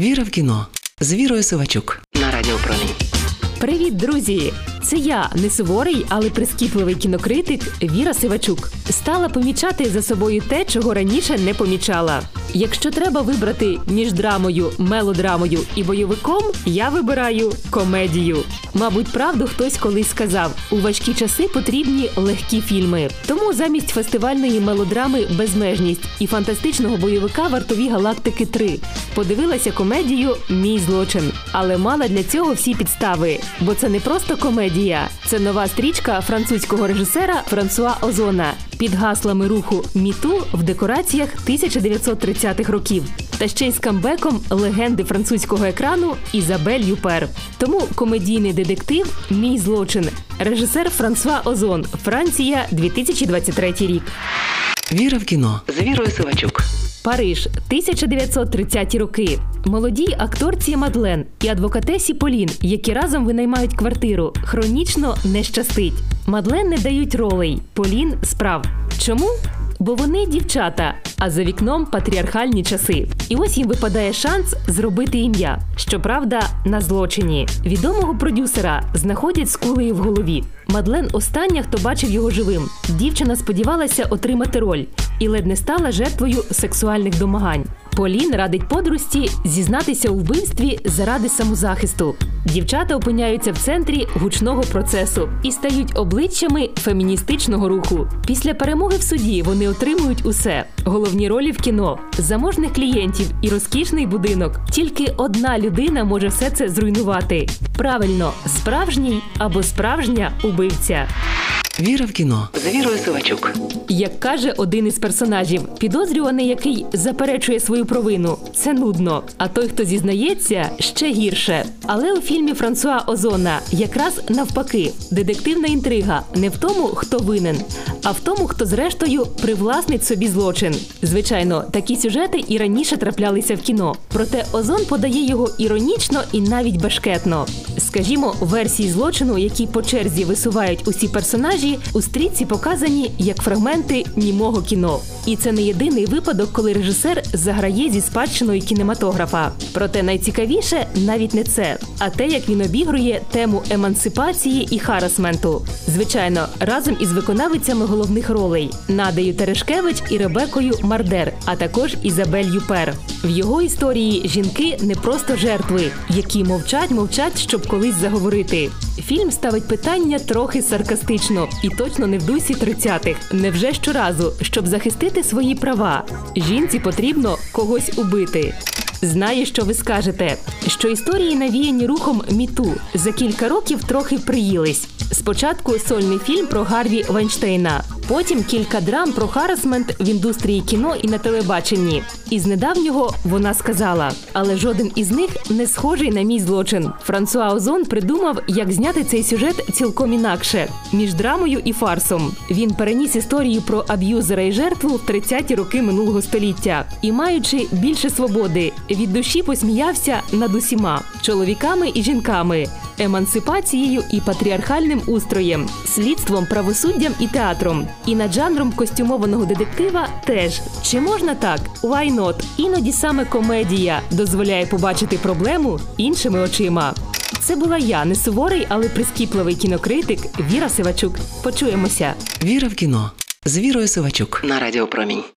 Віра в кіно з Вірою Сивачук на радіопромі Привіт, друзі! Це я, не суворий, але прискіпливий кінокритик Віра Сивачук. Стала помічати за собою те, чого раніше не помічала. Якщо треба вибрати між драмою, мелодрамою і бойовиком, я вибираю комедію. Мабуть, правду хтось колись сказав: у важкі часи потрібні легкі фільми. Тому замість фестивальної мелодрами Безмежність і фантастичного бойовика Вартові галактики 3 подивилася комедію Мій злочин, але мала для цього всі підстави, бо це не просто комедія, це нова стрічка французького режисера Франсуа Озона під гаслами руху Міту в декораціях 1930-х років. Та ще й з камбеком легенди французького екрану Ізабель Юпер. Тому комедійний детектив Мій злочин. Режисер Франсуа Озон. Франція, 2023 рік. Віра в кіно з Вірою Сивачук. Париж, 1930 роки. Молодій акторці Мадлен і адвокатесі Полін, які разом винаймають квартиру, хронічно не щастить. Мадлен не дають ролей, Полін справ. Чому? Бо вони дівчата, а за вікном патріархальні часи. І ось їм випадає шанс зробити ім'я. Щоправда, на злочині. Відомого продюсера знаходять з кулею в голові. Мадлен остання, хто бачив його живим. Дівчина сподівалася отримати роль і ледь не стала жертвою сексуальних домагань. Полін радить подрусті зізнатися у вбивстві заради самозахисту. Дівчата опиняються в центрі гучного процесу і стають обличчями феміністичного руху. Після перемоги в суді вони отримують усе: головні ролі в кіно, заможних клієнтів і розкішний будинок. Тільки одна людина може все це зруйнувати. Правильно, справжній або справжня убивця. Віра в кіно з Вірою Сивачук. Як каже один із персонажів, підозрюваний, який заперечує свою провину, це нудно. А той, хто зізнається, ще гірше. Але у фільмі Франсуа Озона якраз навпаки, детективна інтрига не в тому, хто винен, а в тому, хто зрештою привласнить собі злочин. Звичайно, такі сюжети і раніше траплялися в кіно. Проте Озон подає його іронічно і навіть бешкетно. Скажімо, версії злочину, які по черзі висувають усі персонажі, у стрічці показані як фрагменти німого кіно. І це не єдиний випадок, коли режисер заграє зі спадщиною кінематографа. Проте найцікавіше навіть не це, а те, як він обігрує тему емансипації і харасменту. Звичайно, разом із виконавицями головних ролей Надею Терешкевич і Ребекою Мардер, а також Ізабель Юпер. В його історії жінки не просто жертви, які мовчать, мовчать, щоб колись заговорити. Фільм ставить питання трохи саркастично і точно не в дусі 30-х. Невже щоразу, щоб захистити свої права, жінці потрібно когось убити. Знаю, що ви скажете, що історії навіяні рухом міту за кілька років трохи приїлись. Спочатку сольний фільм про Гарві Вайнштейна, потім кілька драм про харасмент в індустрії кіно і на телебаченні. І з недавнього вона сказала, але жоден із них не схожий на мій злочин. Франсуа Озон придумав, як зняти цей сюжет цілком інакше між драмою і фарсом. Він переніс історію про аб'юзера і жертву в 30-ті роки минулого століття і, маючи більше свободи, від душі посміявся над усіма чоловіками і жінками, емансипацією і патріархальним устроєм, слідством, правосуддям і театром. І над жанром костюмованого детектива теж чи можна так? Why not? Іноді саме комедія дозволяє побачити проблему іншими очима. Це була я, не суворий, але прискіпливий кінокритик Віра Сивачук. Почуємося. Віра в кіно з Вірою Сивачук на Радіо Промінь.